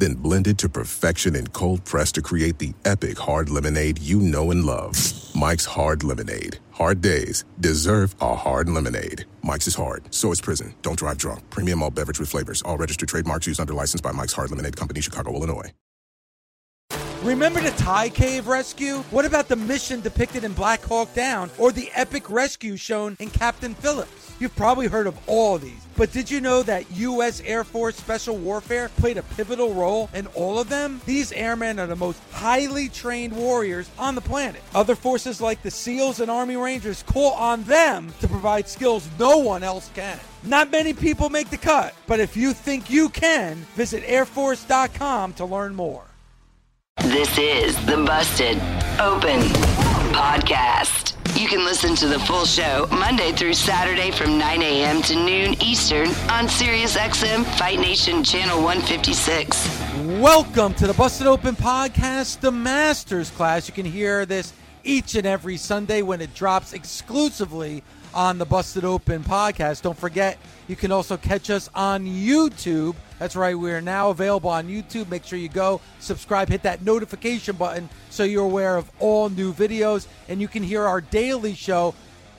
then blended to perfection and cold pressed to create the epic hard lemonade you know and love. Mike's Hard Lemonade. Hard days deserve a hard lemonade. Mike's is hard, so is prison. Don't drive drunk. Premium all beverage with flavors. All registered trademarks used under license by Mike's Hard Lemonade Company, Chicago, Illinois. Remember the Thai cave rescue? What about the mission depicted in Black Hawk Down or the epic rescue shown in Captain Phillips? You've probably heard of all of these, but did you know that U.S. Air Force Special Warfare played a pivotal role in all of them? These airmen are the most highly trained warriors on the planet. Other forces like the SEALs and Army Rangers call on them to provide skills no one else can. Not many people make the cut, but if you think you can, visit airforce.com to learn more. This is the Busted Open Podcast. You can listen to the full show Monday through Saturday from 9 a.m. to noon Eastern on SiriusXM Fight Nation Channel 156. Welcome to the Busted Open Podcast, the Masters class. You can hear this each and every Sunday when it drops exclusively on the Busted Open podcast. Don't forget, you can also catch us on YouTube. That's right, we are now available on YouTube. Make sure you go, subscribe, hit that notification button so you're aware of all new videos. And you can hear our daily show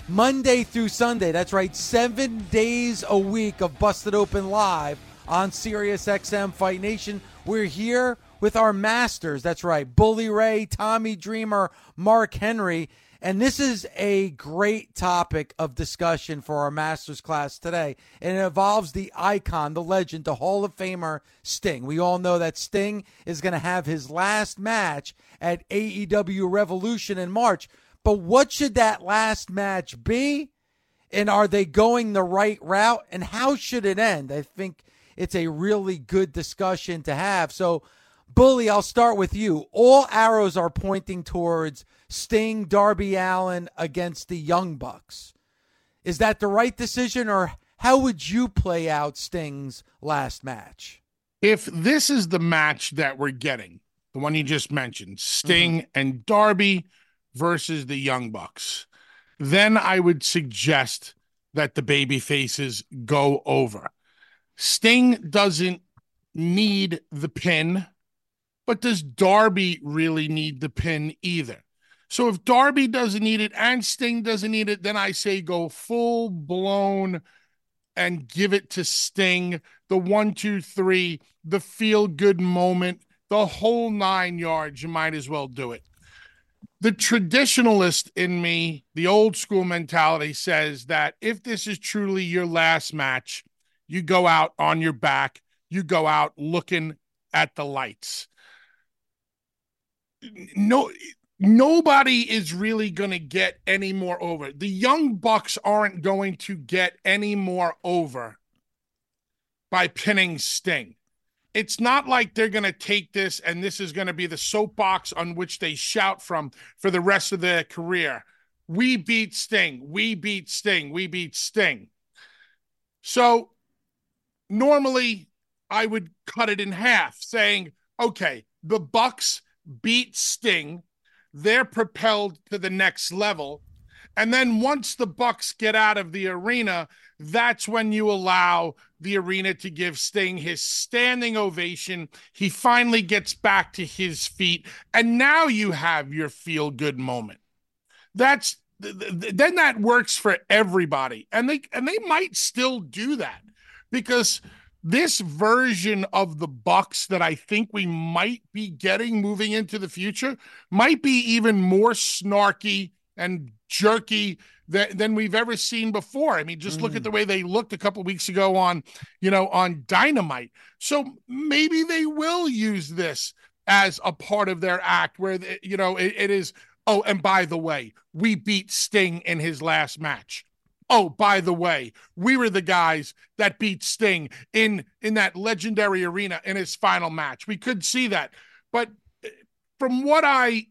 Monday through Sunday. That's right, seven days a week of Busted Open Live on SiriusXM Fight Nation. We're here with our masters. That's right, Bully Ray, Tommy Dreamer, Mark Henry. And this is a great topic of discussion for our master's class today. And it involves the icon, the legend, the Hall of Famer Sting. We all know that Sting is going to have his last match at AEW Revolution in March. But what should that last match be? And are they going the right route? And how should it end? I think it's a really good discussion to have. So, Bully, I'll start with you. All arrows are pointing towards Sting, Darby Allin against the Young Bucks. Is that the right decision, or how would you play out Sting's last match? If this is the match that we're getting, the one you just mentioned, Sting mm-hmm. and Darby versus the Young Bucks, then I would suggest that the baby faces go over. Sting doesn't need the pin but does Darby really need the pin either? So if Darby doesn't need it and Sting doesn't need it, then I say go full blown and give it to Sting. The one, two, three, the feel good moment, the whole nine yards. You might as well do it. The traditionalist in me, the old school mentality says that if this is truly your last match, you go out on your back, you go out looking at the lights no nobody is really going to get any more over. The Young Bucks aren't going to get any more over by pinning Sting. It's not like they're going to take this and this is going to be the soapbox on which they shout from for the rest of their career. We beat Sting. We beat Sting. We beat Sting. So normally I would cut it in half saying, okay, the Bucks beat Sting, they're propelled to the next level. And then once the Bucks get out of the arena, that's when you allow the arena to give Sting his standing ovation. He finally gets back to his feet, and now you have your feel good moment. That's then that works for everybody, and they and they might still do that because this version of the bucks that i think we might be getting moving into the future might be even more snarky and jerky than, than we've ever seen before i mean just mm. look at mm. the way they looked a couple weeks ago on you know on dynamite so maybe they will use this as a part of their act where you know it, it is oh and by the way we beat sting in his last match oh by the way we were the guys that beat sting in in that legendary arena in his final match. We could see that. But eh, from what i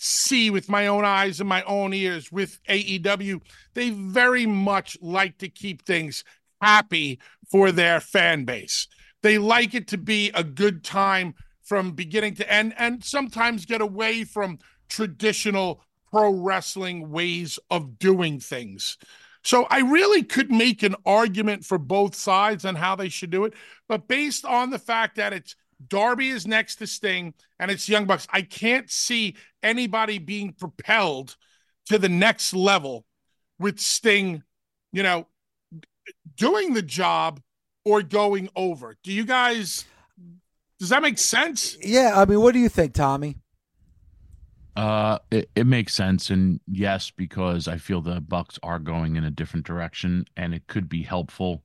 see with my own eyes and my own ears with aew they very much like to keep things happy for their fan base. They like it to be a good time from beginning to end and sometimes get away from traditional pro wrestling ways of doing things. So I really could make an argument for both sides on how they should do it, but based on the fact that it's Darby is next to Sting and it's Young Bucks, I can't see anybody being propelled to the next level with Sting, you know, doing the job or going over. Do you guys does that make sense? Yeah, I mean, what do you think, Tommy? Uh, it, it makes sense, and yes, because I feel the Bucks are going in a different direction, and it could be helpful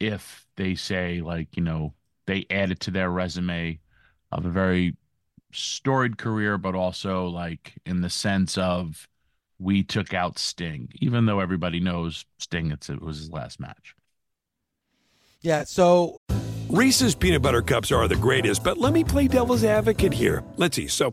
if they say like you know they add it to their resume of a very storied career, but also like in the sense of we took out Sting, even though everybody knows Sting it was his last match. Yeah, so Reese's peanut butter cups are the greatest, but let me play devil's advocate here. Let's see. So,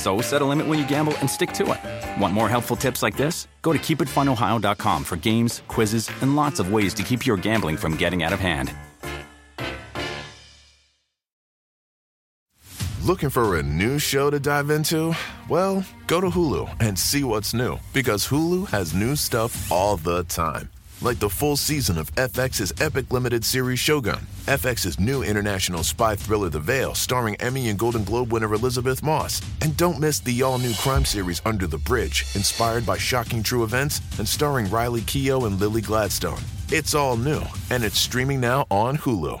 So set a limit when you gamble and stick to it. Want more helpful tips like this? Go to keepitfunohio.com for games, quizzes, and lots of ways to keep your gambling from getting out of hand. Looking for a new show to dive into? Well, go to Hulu and see what's new because Hulu has new stuff all the time. Like the full season of FX's epic limited series Shogun, FX's new international spy thriller The Veil, starring Emmy and Golden Globe winner Elisabeth Moss. And don't miss the all new crime series Under the Bridge, inspired by shocking true events and starring Riley Keough and Lily Gladstone. It's all new, and it's streaming now on Hulu.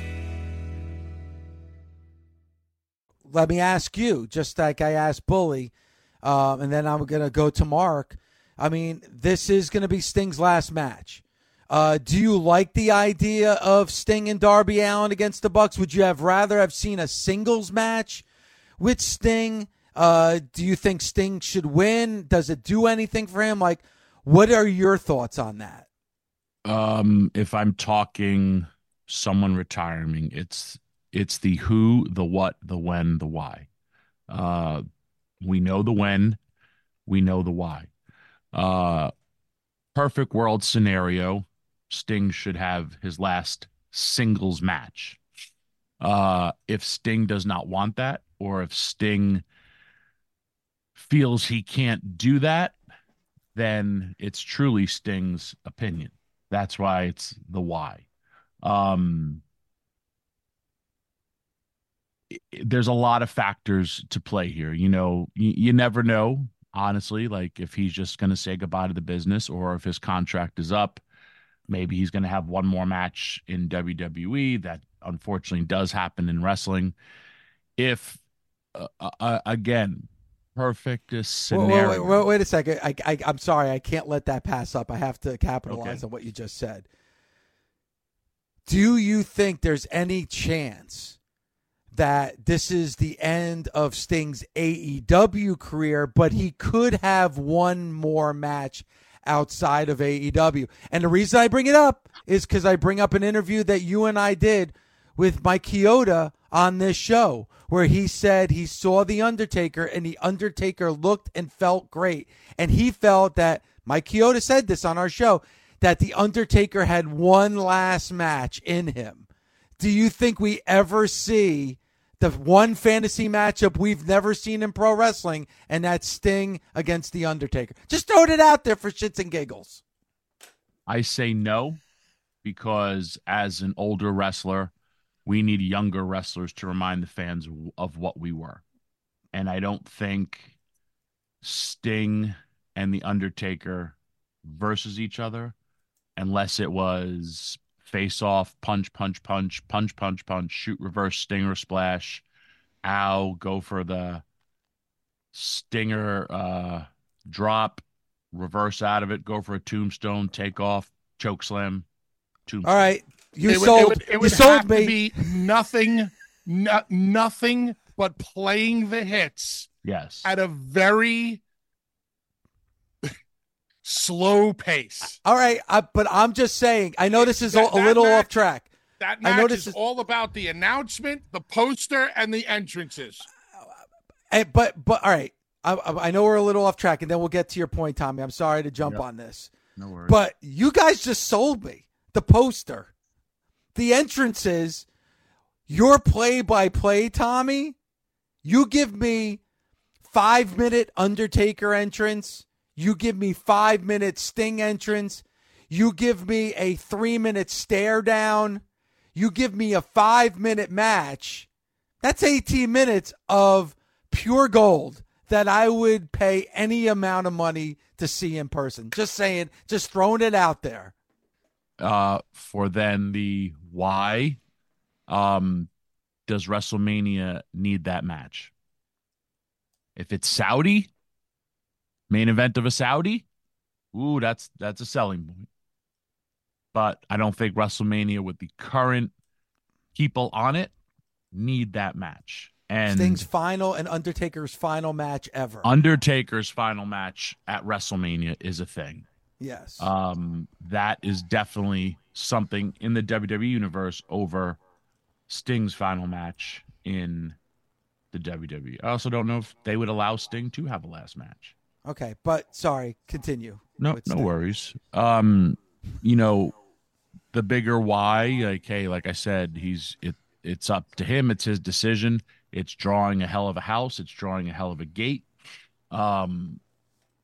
Let me ask you, just like I asked Bully, um, and then I'm going to go to Mark. I mean, this is going to be Sting's last match. Uh, do you like the idea of Sting and Darby Allin against the Bucks? Would you have rather have seen a singles match with Sting? Uh, do you think Sting should win? Does it do anything for him? Like, what are your thoughts on that? Um, if I'm talking someone retiring, it's it's the who, the what, the when, the why. Uh, we know the when, we know the why. Uh, perfect world scenario. Sting should have his last singles match. Uh, if Sting does not want that, or if Sting feels he can't do that, then it's truly Sting's opinion. That's why it's the why. Um, there's a lot of factors to play here. You know, you, you never know, honestly, like if he's just going to say goodbye to the business or if his contract is up. Maybe he's going to have one more match in WWE. That unfortunately does happen in wrestling. If, uh, uh, again, perfectest scenario. Wait, wait, wait, wait a second. I, I, am sorry. I can't let that pass up. I have to capitalize okay. on what you just said. Do you think there's any chance that this is the end of Sting's AEW career, but he could have one more match outside of AEW. And the reason I bring it up is because I bring up an interview that you and I did with Mike Chioda on this show, where he said he saw The Undertaker and The Undertaker looked and felt great. And he felt that, Mike Chioda said this on our show, that The Undertaker had one last match in him. Do you think we ever see the one fantasy matchup we've never seen in pro wrestling, and that's Sting against The Undertaker? Just throw it out there for shits and giggles. I say no because as an older wrestler, we need younger wrestlers to remind the fans of what we were. And I don't think Sting and The Undertaker versus each other, unless it was face off, punch, punch, punch, punch, punch, punch, shoot, reverse, stinger, splash, ow, go for the stinger uh, drop, reverse out of it, go for a tombstone, take off, choke slam, tombstone. All right. You it would, sold it would, it would you sold have me. to be nothing, no, nothing but playing the hits Yes. at a very slow pace. All right, I, but I'm just saying. I know this is a, That- a that little match- off track. That I know this is, is- all about the announcement, the poster, and the entrances. Eh, but but all right, I, I I know we're a little off track, and then we'll get to your point, Tommy. I'm sorry to jump on this, no worries. but you guys just sold me the poster, the entrances, your play by play, Tommy. You give me five minute Undertaker entrance. You give me five minute Sting entrance. You give me a three minute stare down. You give me a five minute match. That's 18 minutes of pure gold that I would pay any amount of money to see in person. Just saying, just throwing it out there. uh, for then the why um, does WrestleMania need that match? If it's Saudi, main event of a Saudi, ooh, that's that's a selling point. But I don't think WrestleMania with the current people on it need that match. And Sting's final and Undertaker's final match ever. Undertaker's final match at WrestleMania is a thing. yes. Um, that is definitely something in the WWE universe over Sting's final match in the WWE. I also don't know if they would allow Sting to have a last match. Okay, but sorry, continue. No, no worries. Um, you know, the bigger why, like, hey, like I said, he's it. It's up to him. It's his decision. It's drawing a hell of a house. It's drawing a hell of a gate. Um,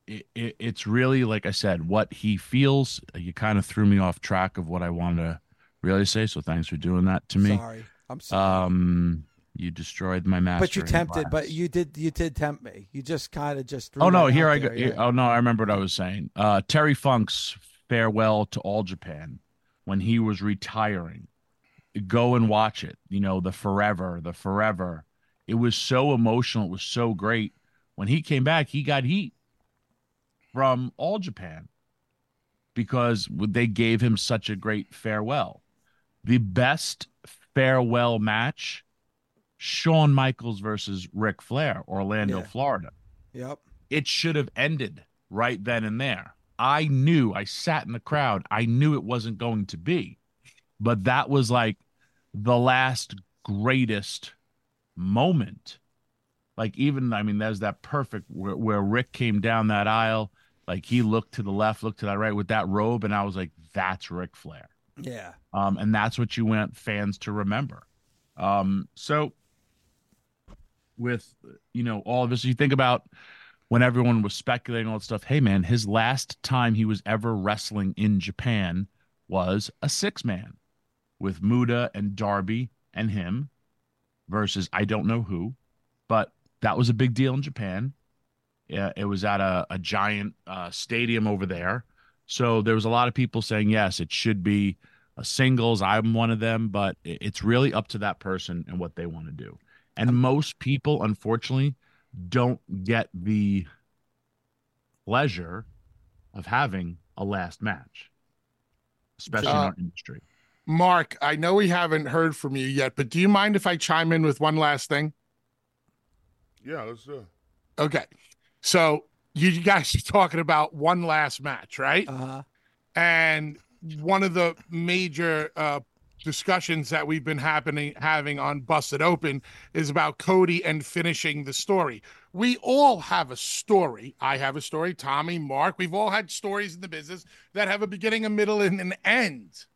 it, it, it's really like I said, what he feels. You kind of threw me off track of what I wanted to really say. So thanks for doing that to me. Sorry. I'm sorry. Um, you destroyed my master. but you tempted, but you did you did tempt me. You just kind of just threw Oh no, here I go. here-. Oh no, I remember what I was saying. Uh, Terry Funk's farewell to all Japan when he was retiring. Go and watch it. You know the forever, the forever. It was so emotional. It was so great. When he came back, he got heat from all Japan because they gave him such a great farewell. The best farewell match: Shawn Michaels versus Ric Flair, Orlando, Yeah. Florida Yep. it should have ended right then and there. I knew, I sat in the crowd, I knew it wasn't going to be. But that was like the last greatest moment. Like, even, I mean, there's that perfect where, where Ric came down that aisle. Like, he looked to the left, looked to the right with that robe. And I was like, that's Ric Flair. Yeah. Um, and that's what you want fans to remember. Um, so with you know all of this, you think about when everyone was speculating all that stuff. Hey man, his last time he was ever wrestling in Japan was a six man with Muta and Darby and him versus I don't know who, but that was a big deal in Japan. Yeah, it was at a, a giant uh, stadium over there. So there was a lot of people saying, yes, it should be a singles. I'm one of them, but it's really up to that person and what they want to do. And most people, unfortunately, don't get the pleasure of having a last match, especially in Uh, our industry. Mark, I know we haven't heard from you yet, but do you mind if I chime in with one last thing? Yeah, let's do it. Okay. So you guys are talking about one last match, right? Uh huh. And one of the major uh, discussions that we've been happening having on Busted Open is about Cody and finishing the story. We all have a story. I have a story. Tommy, Mark, we've all had stories in the business that have a beginning, a middle, and an end.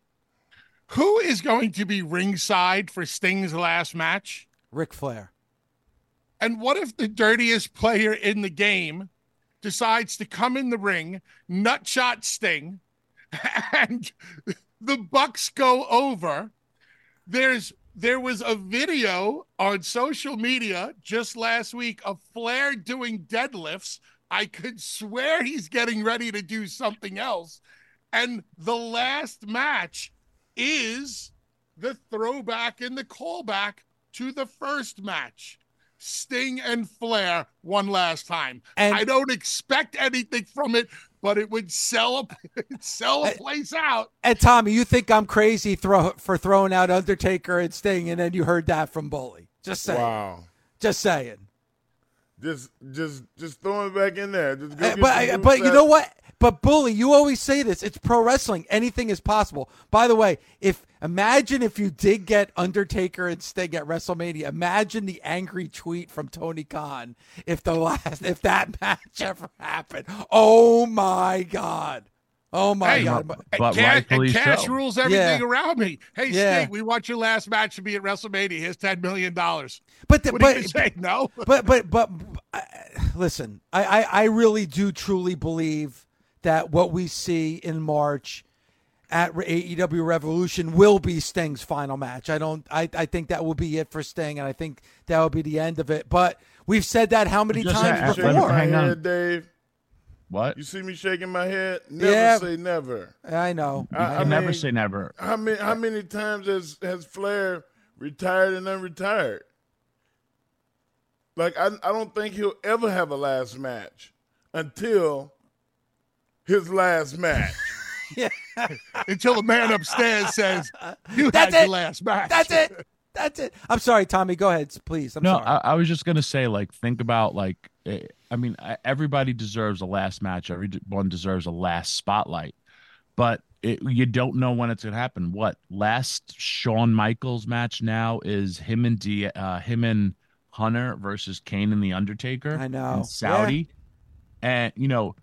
Who is going to be ringside for Sting's last match? Ric Flair. And what if the dirtiest player in the game decides to come in the ring, nutshot Sting, and the Bucks go over? There's there was a video on social media just last week of Flair doing deadlifts. I could swear he's getting ready to do something else. And the last match is the throwback and the callback to the first match. Sting and Flair one last time. And- I don't expect anything from it, but it would sell a sell a place out. And Tommy, you think I'm crazy throw, for throwing out Undertaker and Sting, and then you heard that from Bully. Just saying. Wow. Just saying. Just, just, just throwing it back in there. Just go get but but you know what? But bully, you always say this. It's pro wrestling. Anything is possible. By the way, if imagine if you did get Undertaker and Sting at WrestleMania, imagine the angry tweet from Tony Khan if the last if that match ever happened. Oh my god. Oh my Hey, god. But And cash, rightfully and cash so. rules everything Yeah. around me. Hey, Yeah. Sting, we want your last match to be at WrestleMania. Here's ten million dollars. But the, What do you but say? No. but but but uh, listen, I, I I really do truly believe that what we see in March at AEW Revolution will be Sting's final match. I don't. I I think that will be it for Sting, and I think that will be the end of it. But we've said that how many Just times before? Shaking Hang my before? on. head, Dave. What? You see me shaking my head? Never Yeah. say never. I know. You I- I can never mean- say never. How many how many times has has Flair retired and unretired? Like I I don't think he'll ever have a last match until his last match. Until the man upstairs says, "You That's had it. your last match." That's it. That's it. I'm sorry, Tommy. Go ahead, please. I'm no, sorry. I, I was just gonna say, like, think about like, eh, I mean, everybody deserves a last match. Everyone deserves a last spotlight, but it, you don't know when it's gonna happen. What last Shawn Michaels match now is him and D, uh, him and Hunter versus Kane and the Undertaker. I know. in Saudi, and you know,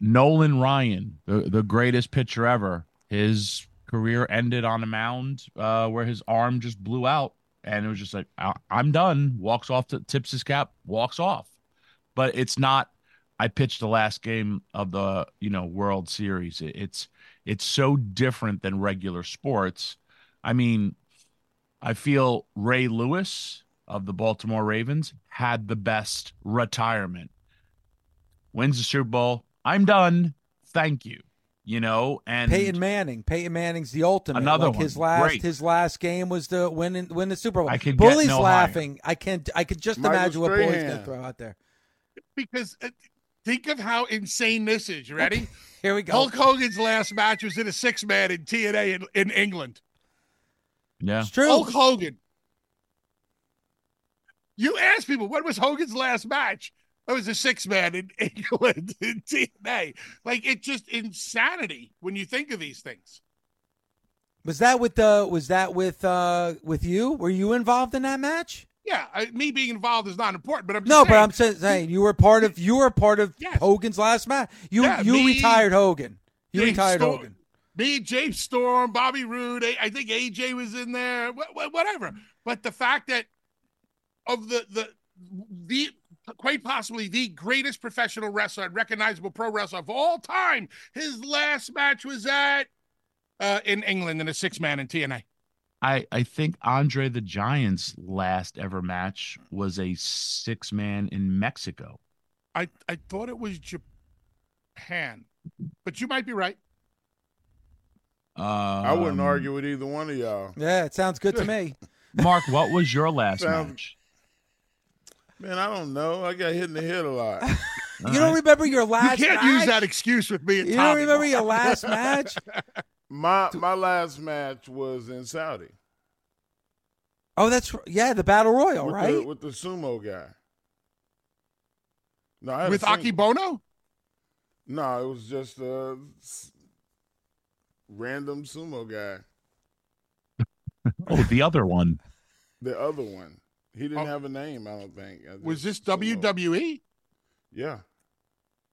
Nolan Ryan, the the greatest pitcher ever. His career ended on a mound uh, where his arm just blew out, and it was just like, I- "I'm done." Walks off, to, tips his cap, walks off. But it's not. I pitched the last game of the you know World Series. It- it's it's so different than regular sports. I mean, I feel Ray Lewis of the Baltimore Ravens had the best retirement. Wins the Super Bowl. I'm done. Thank you. You know, and Peyton Manning. Peyton Manning's the ultimate. Another like his last Great. his last game was the win in, win the Super Bowl. I could get Bully's no laughing. I can't. I could just Michael imagine what Bully's Strahan. gonna throw out there. because uh, think of how insane this is. You ready? Here we go. Hulk Hogan's last match was in a six man in TNA in, in England. yeah, It's true. Hulk Hogan. You ask people, when was Hogan's last match? It was a six man in England in TNA. Like it's just insanity when you think of these things. Was that with the? Was that with uh with you? Were you involved in that match? Yeah, I, me being involved is not important, but I'm just No, but I'm saying, saying you were part of you were part of Yes. Hogan's last match. You Yeah, you me- retired Hogan. You James retired Storm- Hogan. Me, James Storm, Bobby Roode. I, I think AJ was in there. wh- wh- Whatever. But the fact that of the the the quite possibly the greatest professional wrestler and recognizable pro wrestler of all time, his last match was at uh, in England in a six man in TNA. I I think Andre the Giant's last ever match was a six man in Mexico. I I thought it was Japan, but you might be right. I wouldn't Um, argue with either one of y'all. Yeah, it sounds good to me. Mark, what was your last Sounds- match? Man, I don't know. I got hit in the head a lot. you don't remember your last? You can't match? use that excuse with me. And You don't Tommy. remember your last match? My my last match was in Saudi Oh, that's r- yeah, the battle royal, with right? the with the sumo guy. No, I with single- Akebono? No, it was just a random sumo guy. Oh, the other one. The other one. He didn't Oh. have a name, I don't think. I Was this just- sumo. WWE? Yeah.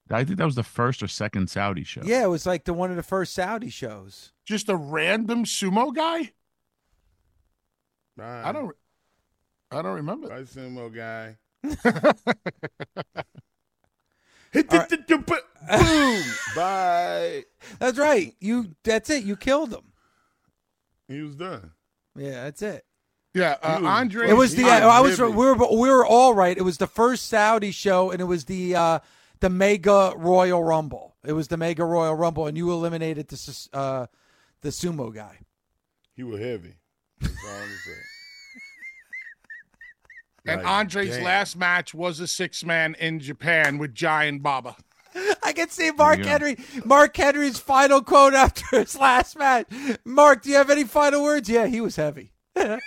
I think that was the first or second Saudi show. Yeah, it was like the one of the first Saudi shows. Just a random sumo guy? Bye. I don't. I don't remember. Bye, sumo guy. All right. Boom. Bye. That's right. You. That's it. You killed him. He was done. Yeah, that's it. Yeah, uh, Andre. It was the. He was I was. We were. We were all right. It was the first Saudi show, and it was the uh, the Mega Royal Rumble. It was the Mega Royal Rumble, and you eliminated the uh, the sumo guy. He was heavy. That's all And Like, Andre's damn. last match was a six man in Japan with Giant Baba. I can see Mark you go. Henry. Mark Henry's final quote after his last match. Mark, do you have any final words? Yeah, he was heavy.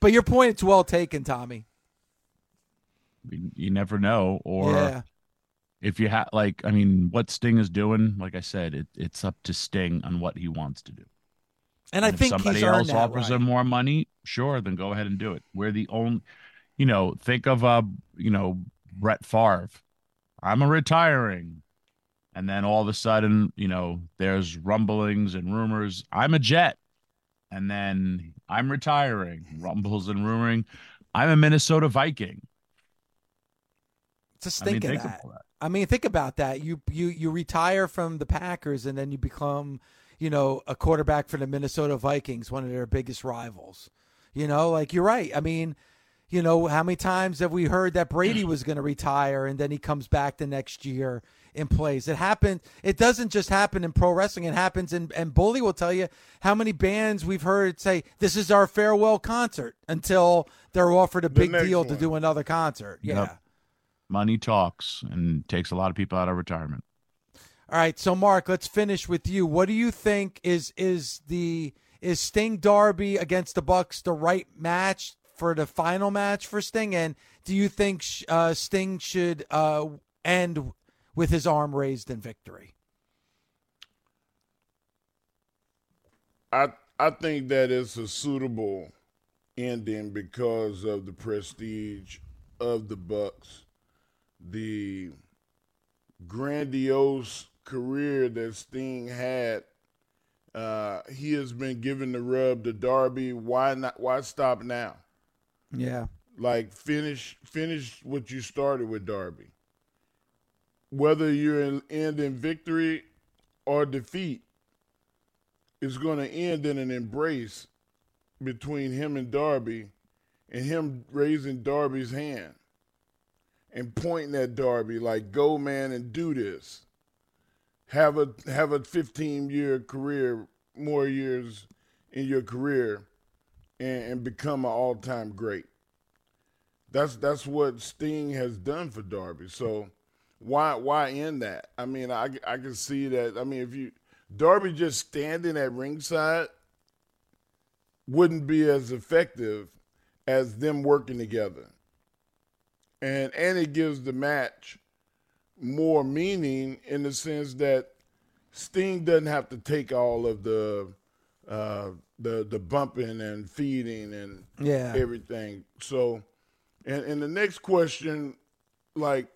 but your point is well taken, Tommy. You, you never know. Or yeah. if you have, like, I mean, what Sting is doing, like I said, it, it's up to Sting on what he wants to do. And, I if think somebody else offers right. him more money, sure, then go ahead and do it. We're the only, you know, think of uh, you know, Brett Favre. I'm a retiring, and then all of a sudden, you know, there's rumblings and rumors. I'm a Jet, and then I'm retiring. Rumbles and rumoring. I'm a Minnesota Viking. Just I mean, think of think that. about that. I mean, think about that. You you you retire from the Packers and then you become, you know, a quarterback for the Minnesota Vikings, one of their biggest rivals. You know, like you're right. I mean, you know, how many times have we heard that Brady was going to retire and then he comes back the next year and plays? It happened. It doesn't just happen in pro wrestling. It happens in and Bully will tell you how many bands we've heard say this is our farewell concert until they're offered a big next deal to do another concert. Yeah. Yep. Money talks and takes a lot of people out of retirement. All right, so Mark, let's finish with you. What do you think is is the is Sting Darby against the Bucks the right match for the final match for Sting? And do you think uh, Sting should uh, end with his arm raised in victory? I I think that it's a suitable ending because of the prestige of the Bucks, the grandiose career that Sting had. Uh, he has been given the rub to Darby. Why not? Why stop now? Yeah, like finish finish what you started with Darby. Whether in, end in victory or defeat, it's going to end in an embrace between him and Darby, and him raising Darby's hand and pointing at Darby like, "Go, man, and do this." Have a have a 15 year career, more years in your career, and, and become an all time great. That's that's what Sting has done for Darby. So why why end that? I mean, I I can see that. I mean, if you Darby just standing at ringside wouldn't be as effective as them working together. And and it gives the match more meaning in the sense that Sting doesn't have to take all of the uh, the the bumping and feeding and Yeah. everything. So, and and the next question, like,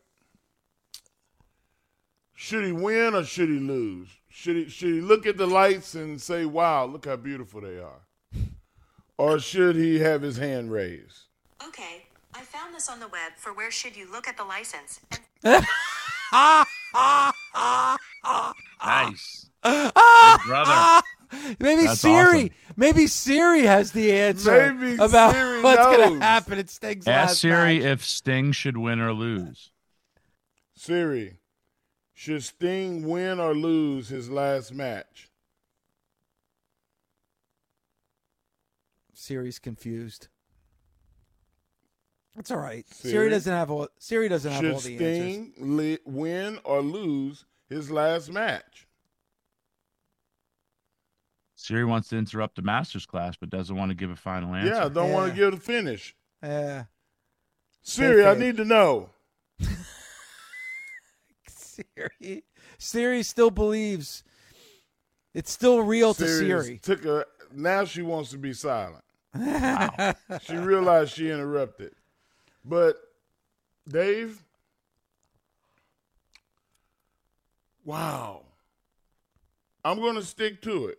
should he win or should he lose? Should he should he look at the lights and say, "Wow, look how beautiful they are," or should he have his hand raised? Okay, I found this on the web for where should you look at the license. And Nice. Big brother. maybe That's Siri. awesome. Maybe Siri has the answer Maybe about Siri what's going to happen at Sting's Ask last Siri match. if Sting should win or lose. Siri, should Sting win or lose his last match? Siri's confused. That's all right. Siri, Siri? doesn't have all. Siri doesn't have all Should the answers. Sting li- win or lose his last match? Siri wants to interrupt the master's class, but doesn't want to give a final answer. Yeah, don't want to give the finish. Yeah. Siri, I need to know. Siri. Siri still believes It's still real to Sirius Siri. Took her. Now she wants to be silent. she realized she interrupted. But Dave, wow. I'm going to stick to it.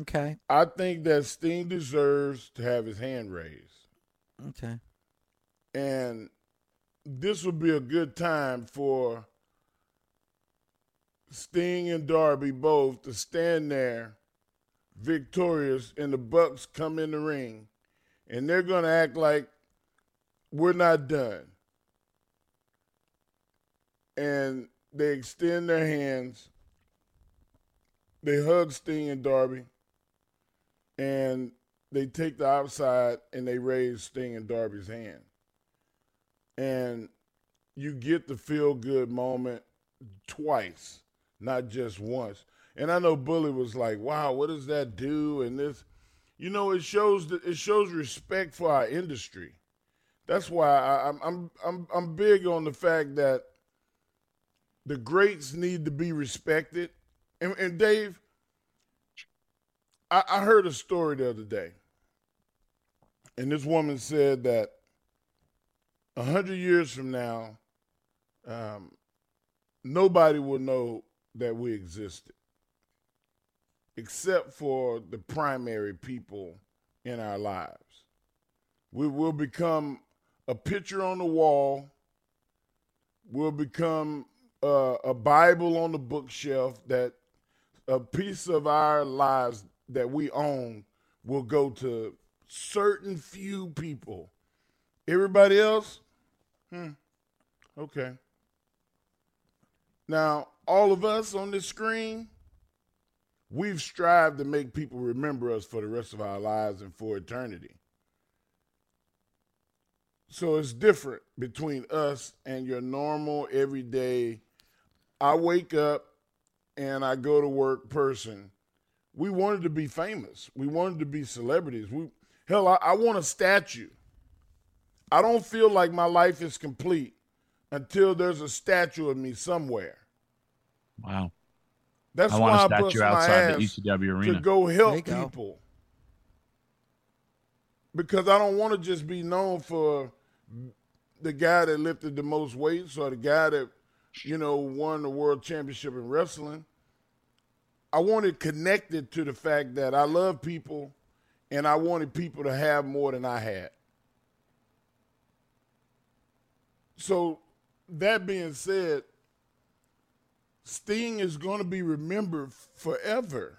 Okay. I think that Sting deserves to have his hand raised. Okay. And this would be a good time for Sting and Darby both to stand there victorious and the Bucks come in the ring and they're going to act like we're not done. And they extend their hands. They hug Sting and Darby. And they take the outside and they raise Sting and Darby's hand. And you get the feel good moment twice, not just once. And I know Bully was like, "Wow, what does that do?" And this, you know, it shows that it shows respect for our industry. That's why I, I'm I'm I'm I'm big on the fact that the greats need to be respected. And, and Dave, I, I heard a story the other day, and this woman said that a hundred years from now, um, nobody will know that we existed except for the primary people in our lives. We will become a picture on the wall. We'll become uh, a Bible on the bookshelf that a piece of our lives that we own will go to certain few people. Everybody else, hmm, okay. Now, all of us on this screen, we've strived to make people remember us for the rest of our lives and for eternity. So it's different between us and your normal, everyday, I wake up and I go to work person. We wanted to be famous. We wanted to be celebrities. We hell, I, I want a statue. I don't feel like my life is complete until there's a statue of me somewhere. Wow. That's I why want a I bust statue my outside ass the ECW arena. to go help go. people. Because I don't want to just be known for the guy that lifted the most weights or the guy that, you know, won the world championship in wrestling. I wanted connected to the fact that I love people and I wanted people to have more than I had. So, that being said, Sting is going to be remembered forever.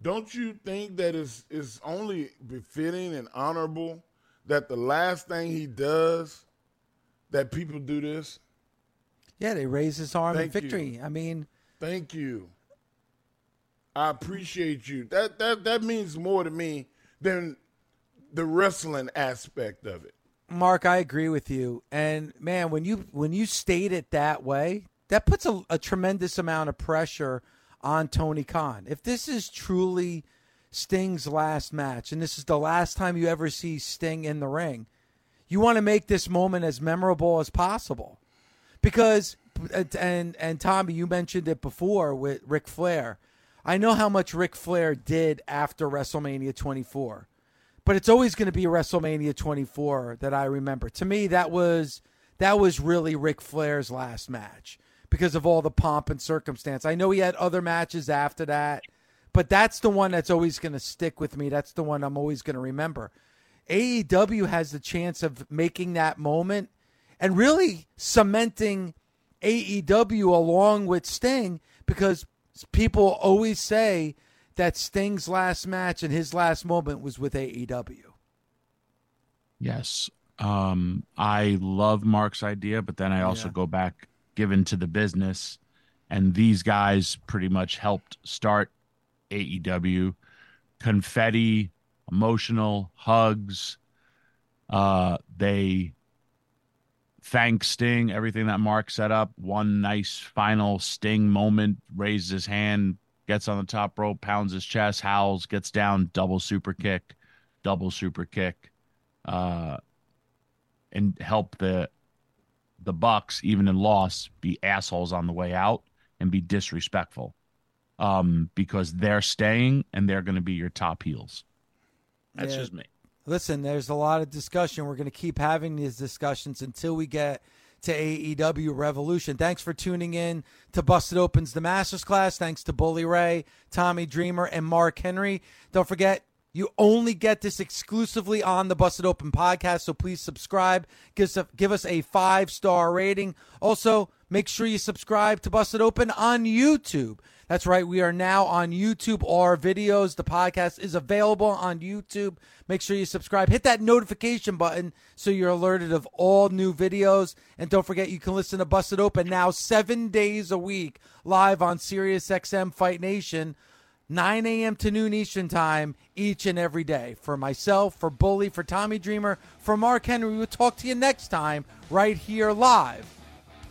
Don't you think that it's, it's only befitting and honorable that the last thing he does, that people do this? Yeah, they raise his arm in Thank you. victory. I mean, Thank you. I appreciate you. That that that means more to me than the wrestling aspect of it. Mark, I agree with you. And man, when you when you state it that way, that puts a, a tremendous amount of pressure on Tony Khan. If this is truly Sting's last match, and this is the last time you ever see Sting in the ring, you want to make this moment as memorable as possible. Because and and Tommy, you mentioned it before with Ric Flair. I know how much Ric Flair did after WrestleMania 24 but it's always going to be WrestleMania 24 that I remember. To me, that was that was really Ric Flair's last match because of all the pomp and circumstance. I know he had other matches after that, but that's the one that's always going to stick with me. That's the one I'm always going to remember. AEW has the chance of making that moment and really cementing AEW along with Sting because people always say that Sting's last match and his last moment was with AEW. Yes. Um, I love Mark's idea, but then I also Yeah. go back given to the business, and these guys pretty much helped start AEW. Confetti, emotional hugs. Uh, they thank Sting, everything that Mark set up. One nice final Sting moment, raises his hand, gets on the top rope, pounds his chest, howls, gets down, double super kick, double super kick, uh, and help the the Bucks, even in loss, be assholes on the way out and be disrespectful. um, because they're staying and they're going to be your top heels. That's Yeah. just me. Listen, there's a lot of discussion. We're going to keep having these discussions until we get to AEW Revolution. Thanks for tuning in to Busted Opens the Masters class. Thanks to Bully Ray, Tommy Dreamer, and Mark Henry. Don't forget, you only get this exclusively on the Busted Open podcast, so please subscribe. Give us a, give us a five star rating. Also, make sure you subscribe to Busted Open on YouTube. That's right, we are now on YouTube. Our videos, the podcast is available on YouTube. Make sure you subscribe. Hit that notification button so you're alerted of all new videos. And don't forget, you can listen to Busted Open now seven days a week live on SiriusXM Fight Nation. 9 a.m. to noon Eastern Time each and every day. For myself, for Bully, for Tommy Dreamer, for Mark Henry, we'll talk to you next time right here live